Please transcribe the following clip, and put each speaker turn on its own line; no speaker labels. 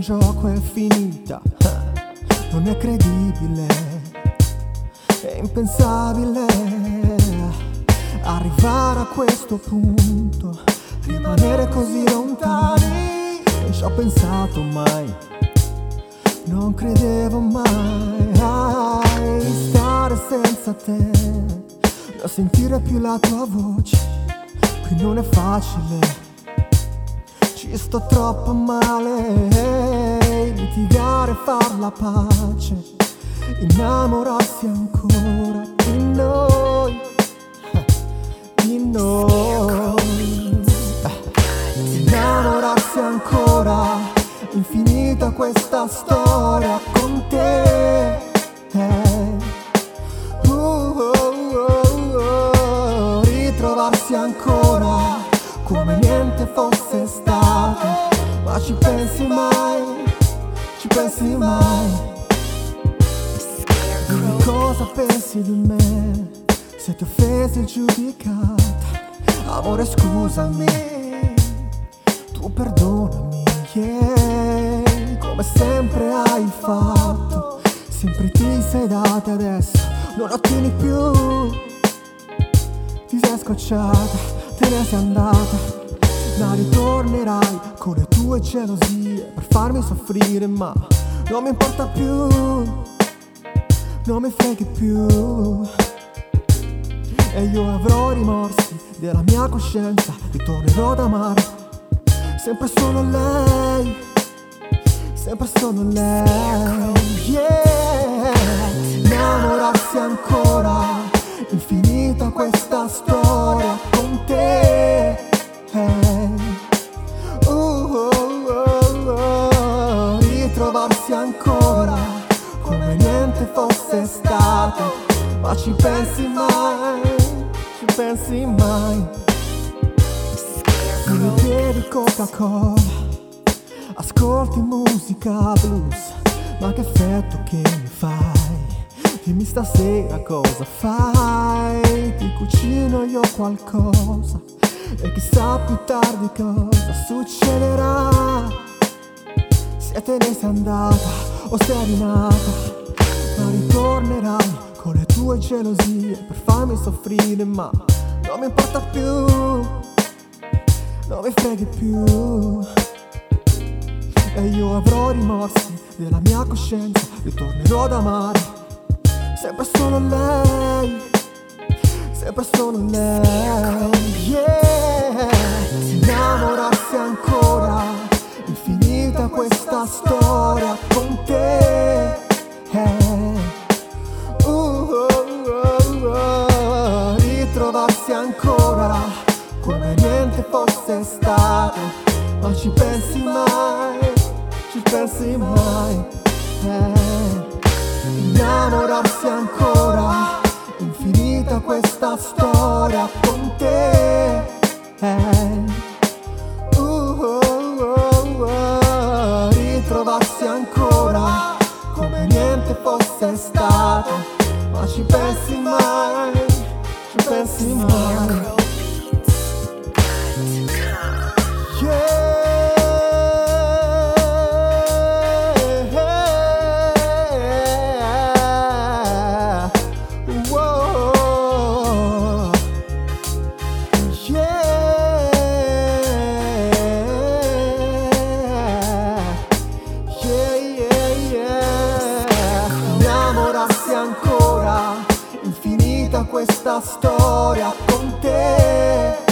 gioco è finita, non è credibile, è impensabile. Arrivare a questo punto, rimanere così lontani, non ci ho pensato mai, non credevo mai. Stare senza te, non sentire più la tua voce, qui non è facile ci sto troppo male, litigare, far la pace, innamorarsi ancora di noi, di noi. Innamorarsi ancora, infinita questa storia con te. Uh, uh, uh, ritrovarsi ancora come niente fosse stato. Ci pensi mai? Ci pensi mai? Dimmi cosa pensi di me? Se ti offesi giudicata, amore scusami, tu perdonami, yeah. Come sempre hai fatto, sempre ti sei data adesso, non ottieni più, ti sei scocciata te ne sei andata, ma ritornerai con le tue gelosie per farmi soffrire, ma non mi importa più, non mi freghi più. E io avrò rimorsi della mia coscienza, ritornerò ad amare, sempre solo lei, sempre solo lei, yeah, innamorarsi ancora infinita questa storia con te. Ci pensi mai, ci pensi mai. Mi bevi Coca-Cola, ascolti musica blues, ma che effetto che mi fai? Dimmi stasera cosa fai Ti cucino io qualcosa E chissà più tardi cosa succederà Se te ne sei andata o sei rinata Ma ritornerai con le tue gelosie Per farmi soffrire ma non mi importa più Non mi freghi più. E io avrò rimorsi della mia coscienza Ritornerò ad amare Sempre solo lei, sempre solo lei, yeah. Innamorarsi ancora, infinita questa storia stato. Ma ci pensi mai, ci pensi mai. Hey innamorarsi ancora, infinita questa storia con te. Eh. Uh, uh, uh, ritrovarsi ancora, come niente fosse stato, ma ci pensi mai, ci pensi mai. Questa storia con te.